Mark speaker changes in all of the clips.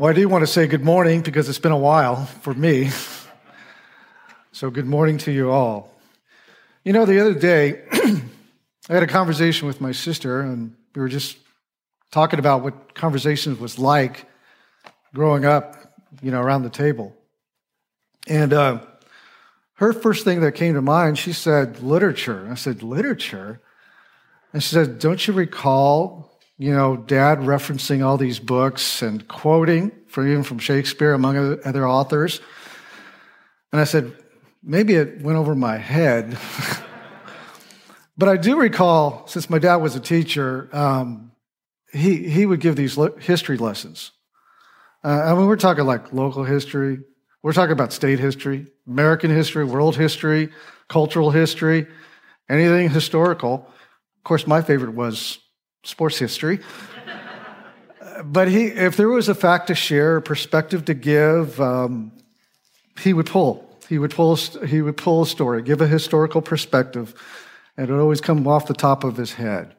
Speaker 1: Well, I do want to say good morning because it's been a while for me. So, good morning to you all. You know, the other day, I had a conversation with my sister, and we were just talking about what conversations was like growing up, you know, around the table. And uh, her first thing that came to mind, she said, literature. I said, literature? And she said, Don't you recall you know, dad referencing all these books and quoting from even from Shakespeare, among other authors. And I said, maybe it went over my head. but I do recall, since my dad was a teacher, um, he, he would give these history lessons. Uh, I mean, we're talking like local history, we're talking about state history, American history, world history, cultural history, anything historical. Of course, my favorite was sports history. but he, if there was a fact to share, a perspective to give, um, he would pull. He would pull. He would pull a story, give a historical perspective, and it would always come off the top of his head.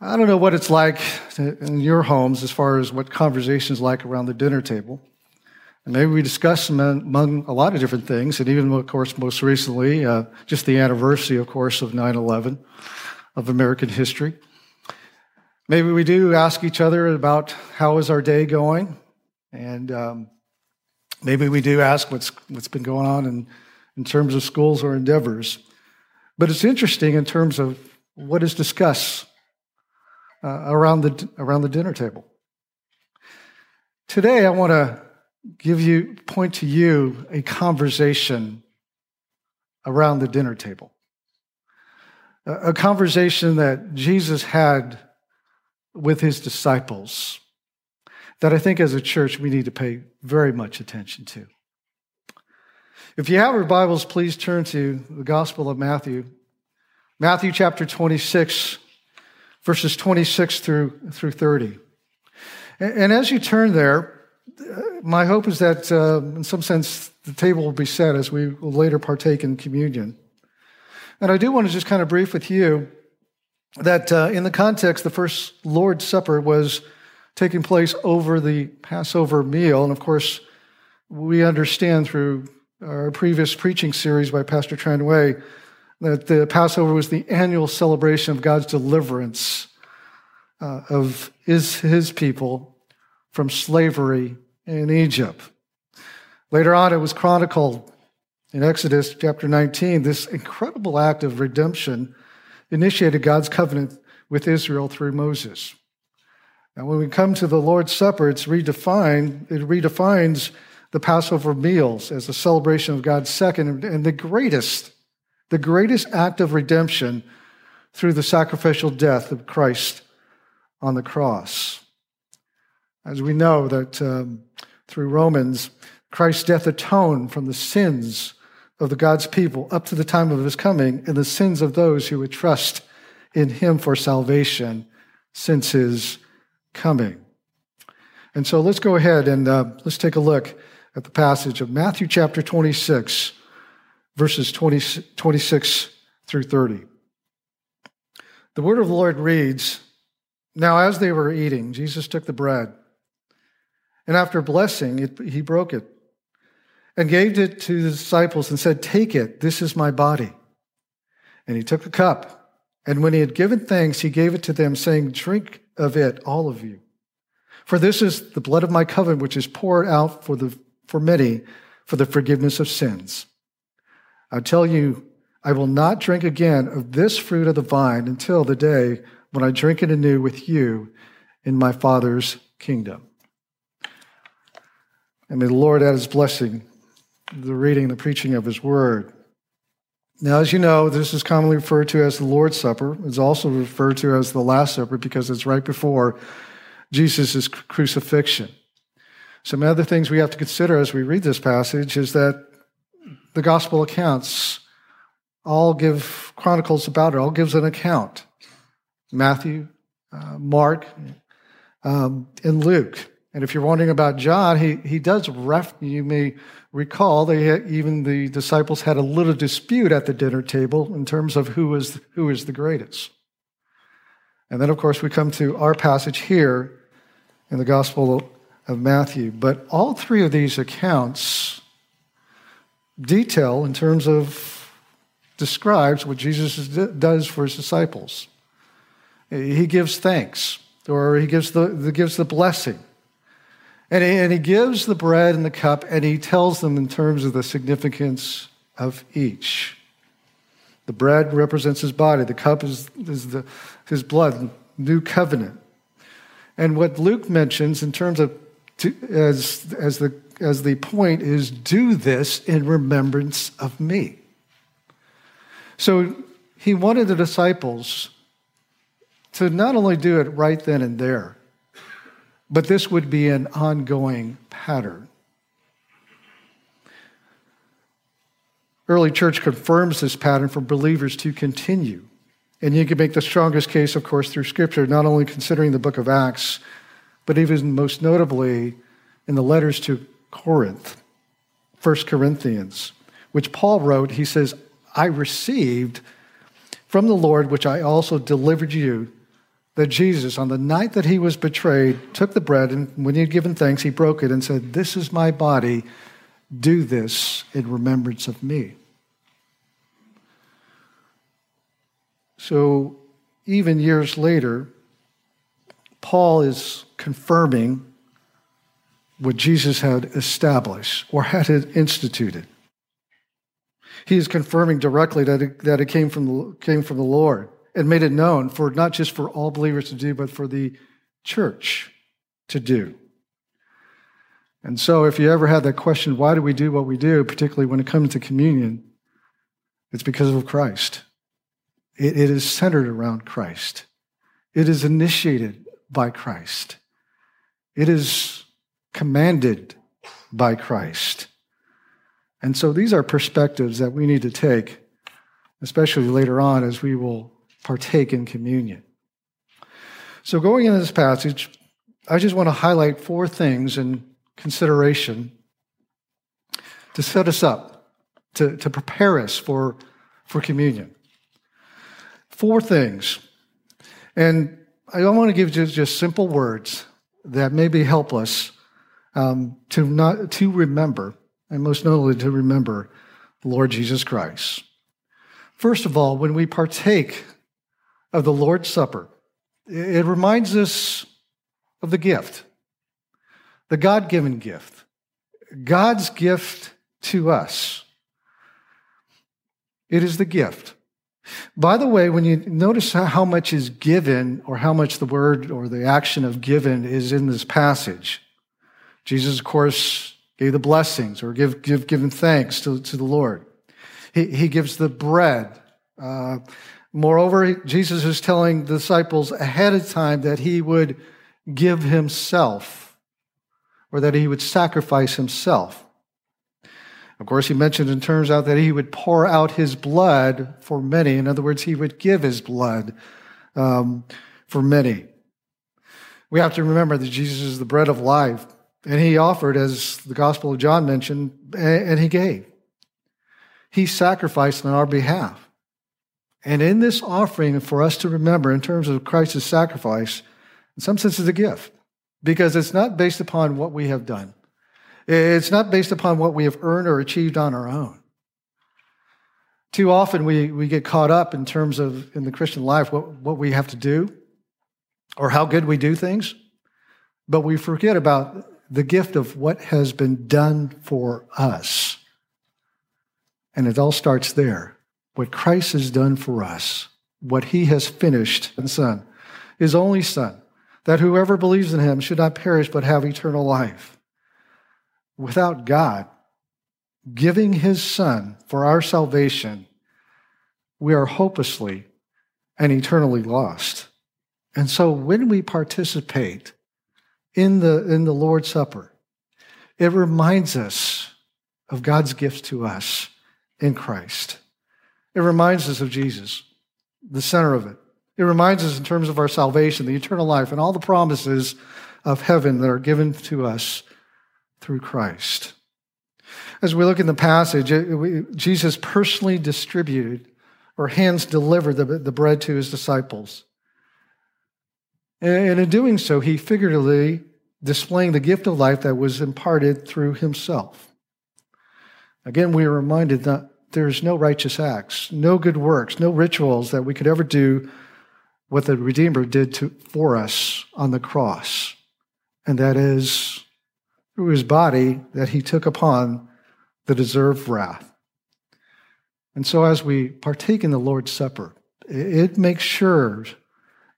Speaker 1: I don't know what it's like in your homes as far as what conversations like around the dinner table. And maybe we discuss among a lot of different things, and even, of course, most recently, uh, just the anniversary, of course, of 9 11 of American history. Maybe we do ask each other about how is our day going, and um, maybe we do ask what's what's been going on in, in terms of schools or endeavors. But it's interesting in terms of what is discussed uh, around the around the dinner table. Today, I want to give you point to you a conversation around the dinner table a conversation that Jesus had with his disciples that I think as a church we need to pay very much attention to. If you have your Bibles, please turn to the Gospel of Matthew, Matthew chapter 26, verses 26 through, through 30. And, and as you turn there, my hope is that uh, in some sense the table will be set as we will later partake in communion. And I do want to just kind of brief with you that uh, in the context, the first Lord's Supper was taking place over the Passover meal. And of course, we understand through our previous preaching series by Pastor Tranway that the Passover was the annual celebration of God's deliverance uh, of his, his people from slavery in Egypt. Later on, it was chronicled in Exodus chapter 19, this incredible act of redemption initiated God's covenant with Israel through Moses. And when we come to the Lord's Supper, it's redefined, it redefines the Passover meals as a celebration of God's second and the greatest, the greatest act of redemption through the sacrificial death of Christ on the cross. As we know that um, through Romans, Christ's death atoned from the sins of the God's people up to the time of his coming and the sins of those who would trust in him for salvation since his coming. And so let's go ahead and uh, let's take a look at the passage of Matthew chapter 26, verses 20, 26 through 30. The word of the Lord reads Now, as they were eating, Jesus took the bread, and after blessing, it, he broke it and gave it to the disciples and said, Take it, this is my body. And he took a cup, and when he had given thanks, he gave it to them, saying, Drink of it, all of you. For this is the blood of my covenant, which is poured out for, the, for many for the forgiveness of sins. I tell you, I will not drink again of this fruit of the vine until the day when I drink it anew with you in my Father's kingdom. And may the Lord add his blessing the reading the preaching of his word. Now, as you know, this is commonly referred to as the Lord's Supper. It's also referred to as the Last Supper because it's right before Jesus' crucifixion. Some other things we have to consider as we read this passage is that the gospel accounts all give chronicles about it, all gives an account. Matthew, uh, Mark, um, and Luke. And if you're wondering about John, he, he does ref, you may recall, had, even the disciples had a little dispute at the dinner table in terms of who is, who is the greatest. And then, of course, we come to our passage here, in the Gospel of Matthew. But all three of these accounts detail in terms of describes what Jesus does for his disciples. He gives thanks, or he gives the gives the blessing. And he, and he gives the bread and the cup, and he tells them in terms of the significance of each. The bread represents his body, the cup is, is the, his blood, new covenant. And what Luke mentions in terms of to, as, as, the, as the point is do this in remembrance of me. So he wanted the disciples to not only do it right then and there, but this would be an ongoing pattern. Early church confirms this pattern for believers to continue. And you can make the strongest case, of course, through Scripture, not only considering the book of Acts, but even most notably in the letters to Corinth, 1 Corinthians, which Paul wrote. He says, I received from the Lord, which I also delivered you, that Jesus, on the night that he was betrayed, took the bread, and when he had given thanks, he broke it and said, This is my body. Do this in remembrance of me. So, even years later, Paul is confirming what Jesus had established or had instituted. He is confirming directly that it, that it came, from the, came from the Lord and made it known for not just for all believers to do, but for the church to do. And so, if you ever had that question, why do we do what we do, particularly when it comes to communion, it's because of Christ. it, it is centered around Christ, it is initiated by Christ, it is commanded by Christ. And so these are perspectives that we need to take, especially later on as we will partake in communion. So, going into this passage, I just want to highlight four things in consideration to set us up, to, to prepare us for, for communion. Four things. And I don't want to give just, just simple words that maybe help us um, to, not, to remember, and most notably to remember the Lord Jesus Christ. First of all, when we partake of the Lord's Supper, it reminds us of the gift, the God given gift, God's gift to us. It is the gift. By the way, when you notice how much is given, or how much the word or the action of given is in this passage, Jesus, of course, gave the blessings or give, give given thanks to, to the Lord. He, he gives the bread. Uh, moreover, Jesus is telling the disciples ahead of time that he would give himself or that he would sacrifice himself. Of course, he mentioned in terms out that he would pour out his blood for many. In other words, he would give his blood um, for many. We have to remember that Jesus is the bread of life. And he offered, as the Gospel of John mentioned, and he gave. He sacrificed on our behalf. And in this offering, for us to remember in terms of Christ's sacrifice, in some sense, is a gift because it's not based upon what we have done. It's not based upon what we have earned or achieved on our own. Too often we, we get caught up in terms of in the Christian life what, what we have to do or how good we do things, but we forget about the gift of what has been done for us. And it all starts there. What Christ has done for us, what he has finished in Son, his only Son, that whoever believes in him should not perish but have eternal life. Without God giving his Son for our salvation, we are hopelessly and eternally lost. And so when we participate in the, in the Lord's Supper. It reminds us of God's gift to us in Christ. It reminds us of Jesus, the center of it. It reminds us in terms of our salvation, the eternal life, and all the promises of heaven that are given to us through Christ. As we look in the passage, it, we, Jesus personally distributed or hands delivered the, the bread to his disciples. And in doing so, he figuratively displaying the gift of life that was imparted through himself. Again, we are reminded that there's no righteous acts, no good works, no rituals that we could ever do what the Redeemer did to, for us on the cross. And that is through his body that he took upon the deserved wrath. And so, as we partake in the Lord's Supper, it makes sure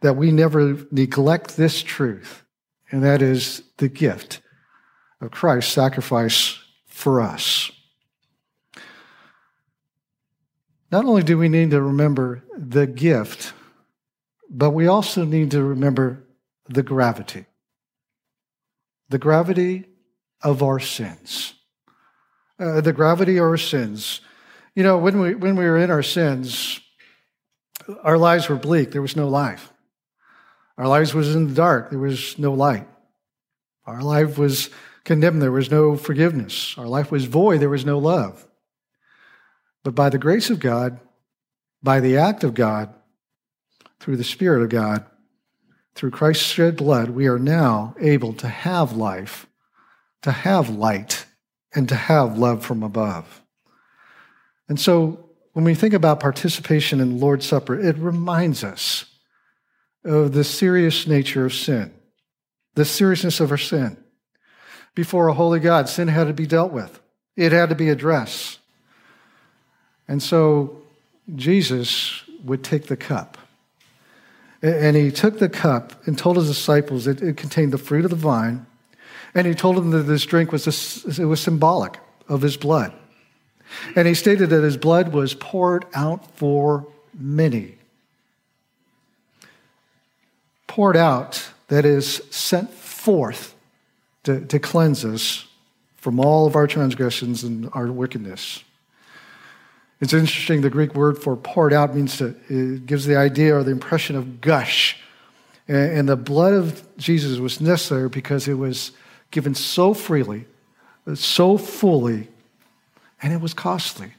Speaker 1: that we never neglect this truth, and that is the gift of Christ's sacrifice for us. Not only do we need to remember the gift, but we also need to remember the gravity. The gravity of our sins. Uh, the gravity of our sins. You know, when we, when we were in our sins, our lives were bleak. There was no life. Our lives was in the dark. There was no light. Our life was condemned. There was no forgiveness. Our life was void. There was no love. But by the grace of God, by the act of God, through the Spirit of God, through Christ's shed blood, we are now able to have life, to have light, and to have love from above. And so when we think about participation in the Lord's Supper, it reminds us of the serious nature of sin, the seriousness of our sin. Before a holy God, sin had to be dealt with, it had to be addressed. And so Jesus would take the cup. And he took the cup and told his disciples that it contained the fruit of the vine. And he told them that this drink was, a, it was symbolic of his blood. And he stated that his blood was poured out for many. Poured out, that is, sent forth to, to cleanse us from all of our transgressions and our wickedness. It's interesting, the Greek word for poured out means to, it gives the idea or the impression of gush. And the blood of Jesus was necessary because it was given so freely, so fully, and it was costly.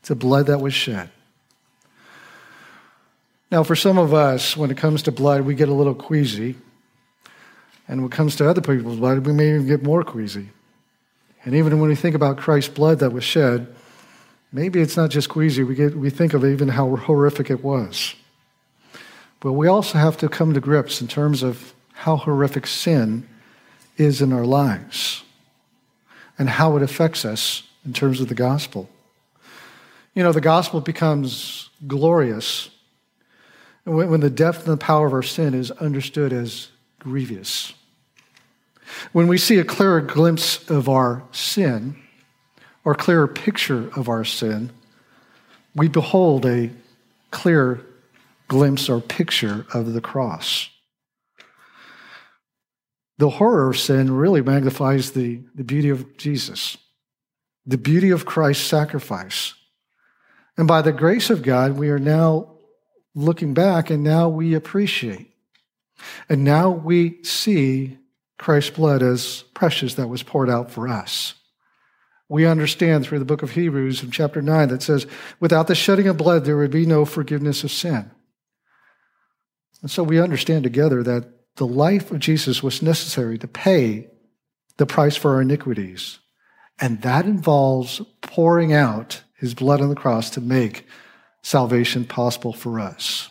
Speaker 1: It's the blood that was shed. Now, for some of us, when it comes to blood, we get a little queasy. And when it comes to other people's blood, we may even get more queasy. And even when we think about Christ's blood that was shed, Maybe it's not just queasy, we, get, we think of even how horrific it was. But we also have to come to grips in terms of how horrific sin is in our lives and how it affects us in terms of the gospel. You know, the gospel becomes glorious when the depth and the power of our sin is understood as grievous. When we see a clearer glimpse of our sin, or clearer picture of our sin, we behold a clear glimpse or picture of the cross. The horror of sin really magnifies the, the beauty of Jesus, the beauty of Christ's sacrifice. And by the grace of God, we are now looking back and now we appreciate. And now we see Christ's blood as precious that was poured out for us we understand through the book of Hebrews in chapter 9 that says, without the shedding of blood, there would be no forgiveness of sin. And so we understand together that the life of Jesus was necessary to pay the price for our iniquities. And that involves pouring out his blood on the cross to make salvation possible for us.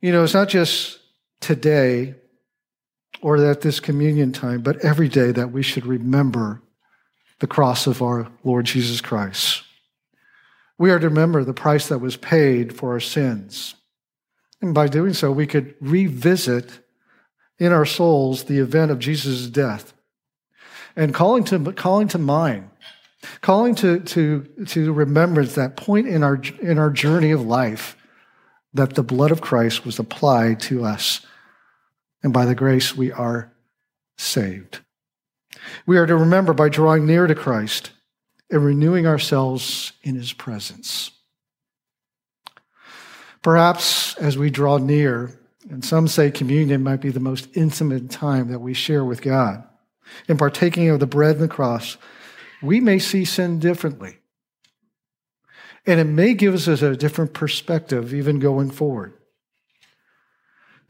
Speaker 1: You know, it's not just today or at this communion time, but every day that we should remember the cross of our Lord Jesus Christ. We are to remember the price that was paid for our sins. And by doing so, we could revisit in our souls the event of Jesus' death and calling to, calling to mind, calling to, to, to remembrance that point in our, in our journey of life that the blood of Christ was applied to us and by the grace we are saved. We are to remember by drawing near to Christ and renewing ourselves in his presence. Perhaps as we draw near, and some say communion might be the most intimate time that we share with God, in partaking of the bread and the cross, we may see sin differently. And it may give us a different perspective even going forward.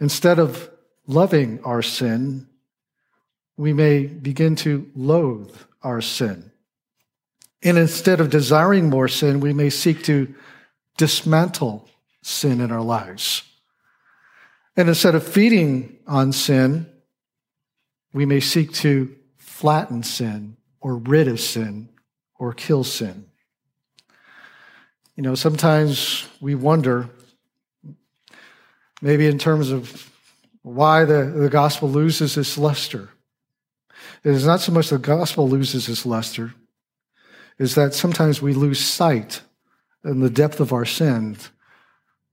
Speaker 1: Instead of loving our sin, we may begin to loathe our sin. And instead of desiring more sin, we may seek to dismantle sin in our lives. And instead of feeding on sin, we may seek to flatten sin or rid of sin or kill sin. You know, sometimes we wonder, maybe in terms of why the, the gospel loses its luster. It is not so much the gospel loses its luster, is that sometimes we lose sight in the depth of our sins,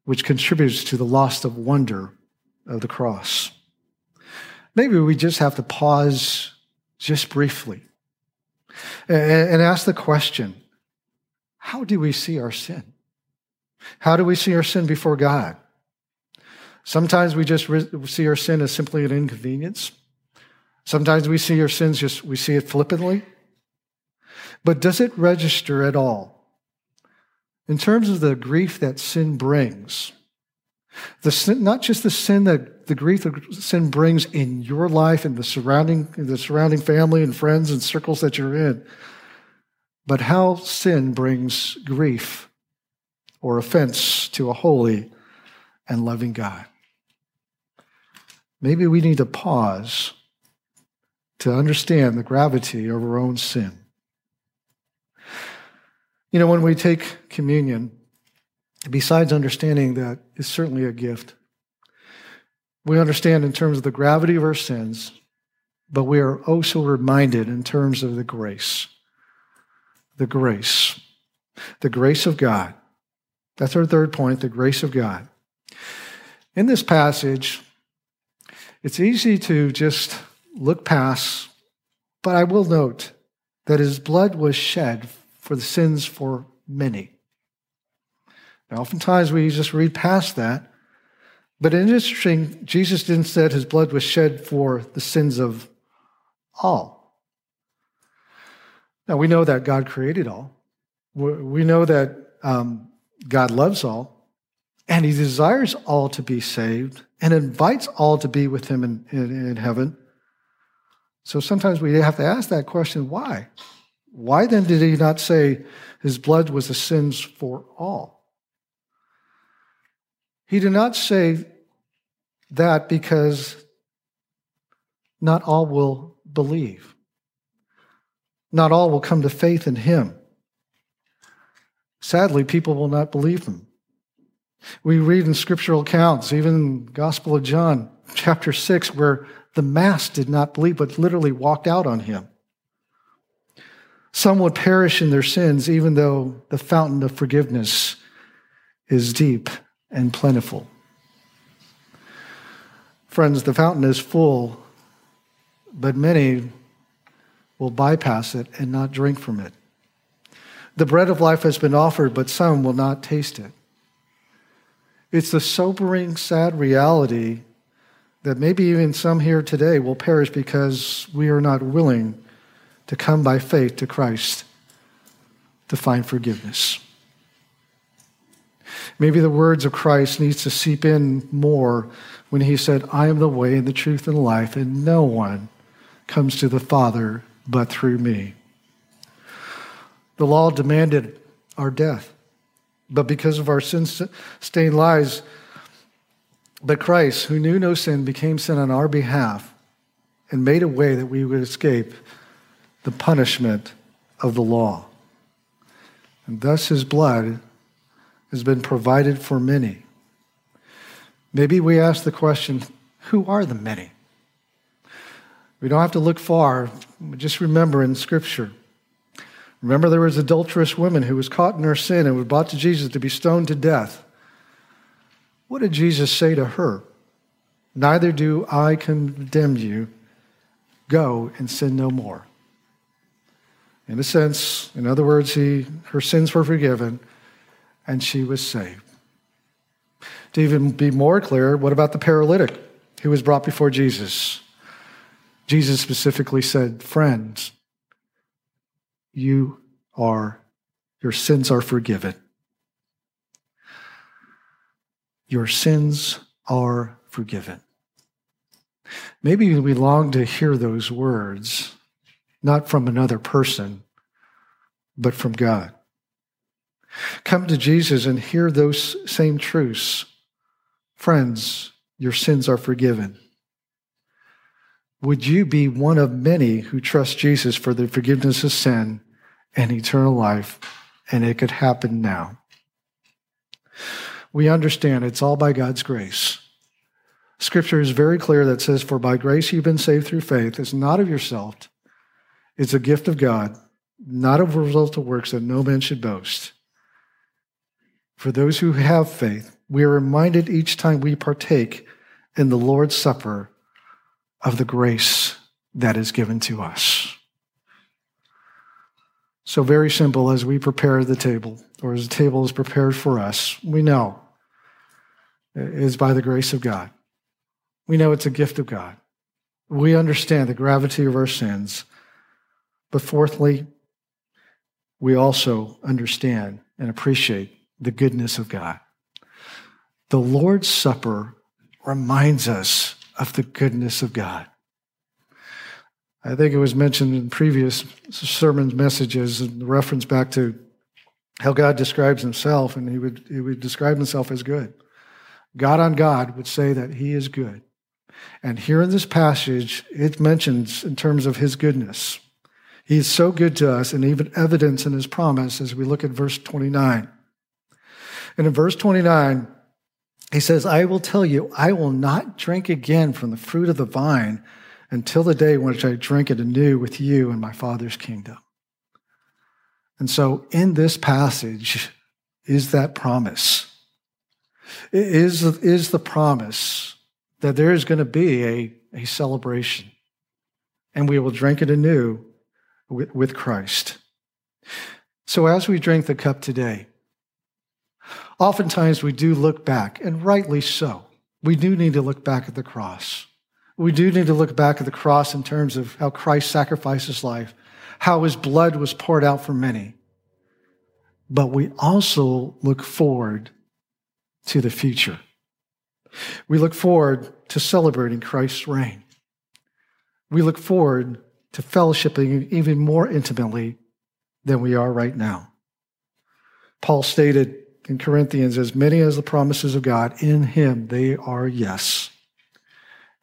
Speaker 1: which contributes to the loss of wonder of the cross. Maybe we just have to pause just briefly and ask the question how do we see our sin? How do we see our sin before God? Sometimes we just see our sin as simply an inconvenience. Sometimes we see our sins just, we see it flippantly. But does it register at all? In terms of the grief that sin brings, the sin, not just the sin that the grief that sin brings in your life and the surrounding, the surrounding family and friends and circles that you're in, but how sin brings grief or offense to a holy and loving God. Maybe we need to pause to understand the gravity of our own sin. You know, when we take communion, besides understanding that it's certainly a gift, we understand in terms of the gravity of our sins, but we are also reminded in terms of the grace the grace. The grace of God. That's our third point the grace of God. In this passage, it's easy to just look past, but I will note that his blood was shed for the sins for many. Now, oftentimes we just read past that, but it's interesting, Jesus didn't say his blood was shed for the sins of all. Now, we know that God created all. We know that um, God loves all, and He desires all to be saved and invites all to be with Him in, in, in heaven. So sometimes we have to ask that question why? Why then did He not say His blood was the sins for all? He did not say that because not all will believe not all will come to faith in him. Sadly, people will not believe him. We read in scriptural accounts, even Gospel of John, chapter 6, where the mass did not believe, but literally walked out on him. Some would perish in their sins, even though the fountain of forgiveness is deep and plentiful. Friends, the fountain is full, but many will bypass it and not drink from it. The bread of life has been offered, but some will not taste it. It's the sobering, sad reality that maybe even some here today will perish because we are not willing to come by faith to Christ to find forgiveness. Maybe the words of Christ needs to seep in more when he said, I am the way and the truth and life, and no one comes to the Father but through me. The law demanded our death, but because of our sin stained lives, but Christ, who knew no sin, became sin on our behalf and made a way that we would escape the punishment of the law. And thus his blood has been provided for many. Maybe we ask the question who are the many? We don't have to look far. Just remember in Scripture. Remember, there was adulterous woman who was caught in her sin and was brought to Jesus to be stoned to death. What did Jesus say to her? Neither do I condemn you. Go and sin no more. In a sense, in other words, he, her sins were forgiven and she was saved. To even be more clear, what about the paralytic who was brought before Jesus? Jesus specifically said, Friends, you are, your sins are forgiven. Your sins are forgiven. Maybe we long to hear those words, not from another person, but from God. Come to Jesus and hear those same truths. Friends, your sins are forgiven. Would you be one of many who trust Jesus for the forgiveness of sin and eternal life? And it could happen now. We understand it's all by God's grace. Scripture is very clear that says, For by grace you've been saved through faith. It's not of yourself, it's a gift of God, not a result of works that no man should boast. For those who have faith, we are reminded each time we partake in the Lord's Supper of the grace that is given to us. So, very simple as we prepare the table, or as the table is prepared for us, we know it is by the grace of God. We know it's a gift of God. We understand the gravity of our sins. But fourthly, we also understand and appreciate the goodness of God. The Lord's Supper reminds us of the goodness of God. I think it was mentioned in previous sermon messages and the reference back to how God describes himself, and he would, he would describe himself as good. God on God would say that he is good. And here in this passage, it mentions in terms of his goodness. He's so good to us, and even evidence in his promise as we look at verse 29. And in verse 29, he says, I will tell you, I will not drink again from the fruit of the vine until the day when I drink it anew with you in my Father's kingdom. And so in this passage is that promise. It is, is the promise that there is going to be a, a celebration and we will drink it anew with, with Christ. So as we drink the cup today, Oftentimes we do look back, and rightly so. We do need to look back at the cross. We do need to look back at the cross in terms of how Christ sacrificed his life, how his blood was poured out for many. But we also look forward to the future. We look forward to celebrating Christ's reign. We look forward to fellowshipping even more intimately than we are right now. Paul stated in Corinthians, as many as the promises of God, in him they are yes.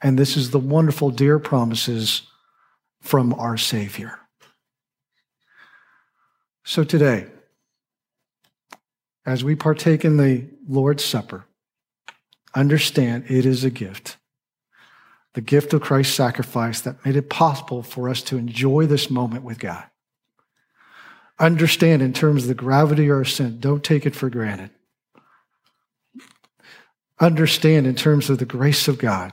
Speaker 1: And this is the wonderful, dear promises from our Savior. So today, as we partake in the Lord's Supper, understand it is a gift. The gift of Christ's sacrifice that made it possible for us to enjoy this moment with God understand in terms of the gravity of our sin. Don't take it for granted. Understand in terms of the grace of God.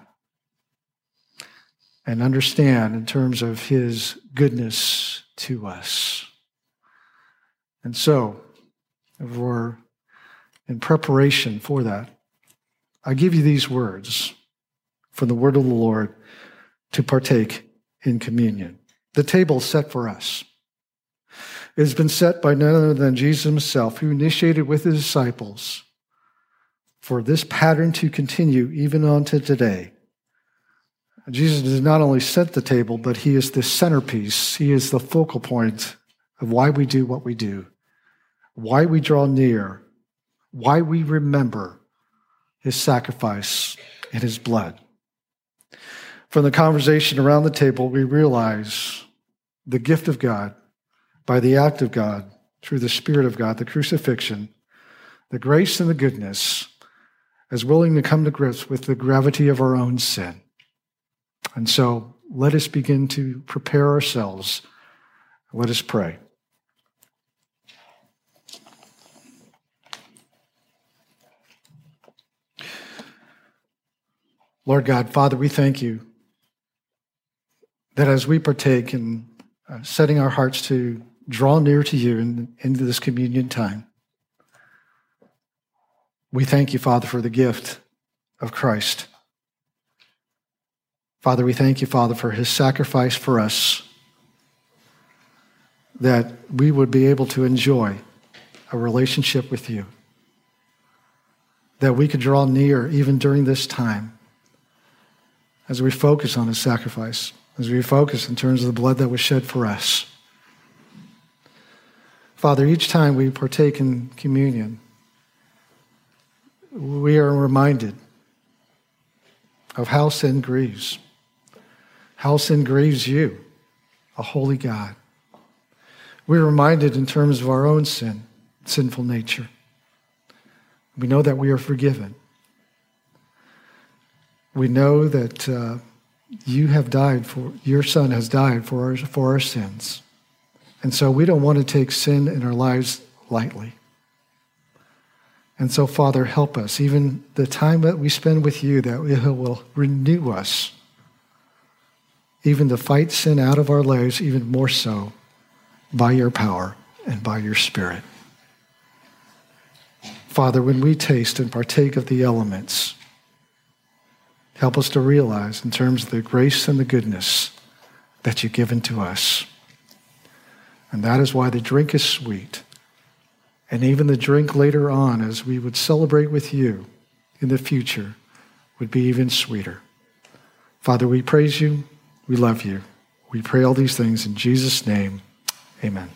Speaker 1: And understand in terms of his goodness to us. And so, we're in preparation for that, I give you these words from the word of the Lord to partake in communion. The table set for us. It has been set by none other than Jesus himself, who initiated with his disciples for this pattern to continue even on to today. Jesus does not only set the table, but he is the centerpiece. He is the focal point of why we do what we do, why we draw near, why we remember his sacrifice and his blood. From the conversation around the table, we realize the gift of God by the act of God, through the Spirit of God, the crucifixion, the grace and the goodness, as willing to come to grips with the gravity of our own sin. And so let us begin to prepare ourselves. Let us pray. Lord God, Father, we thank you that as we partake in uh, setting our hearts to draw near to you in, this communion time. We thank you, Father, for the gift of Christ. Father, we thank you, Father, for his sacrifice for us, that we would be able to enjoy a relationship with you, that we could draw near even during this time, as we focus on his sacrifice, as we focus in terms of the blood that was shed for us. Father, each time we partake in communion, we are reminded of how sin grieves, how sin grieves you, a holy God. We're reminded in terms of our own sin, sinful nature. We know that we are forgiven. We know that uh, you have died for, your son has died for our, for our sins. And so we don't want to take sin in our lives lightly. And so, Father, help us, even the time that we spend with you, that it will renew us, even to fight sin out of our lives, even more so by your power and by your Spirit. Father, when we taste and partake of the elements, help us to realize, in terms of the grace and the goodness that you've given to us. And that is why the drink is sweet and even the drink later on, as we would celebrate with you in the future, would be even sweeter. Father, we praise you. We love you. We pray all these things in Jesus' name. Amen.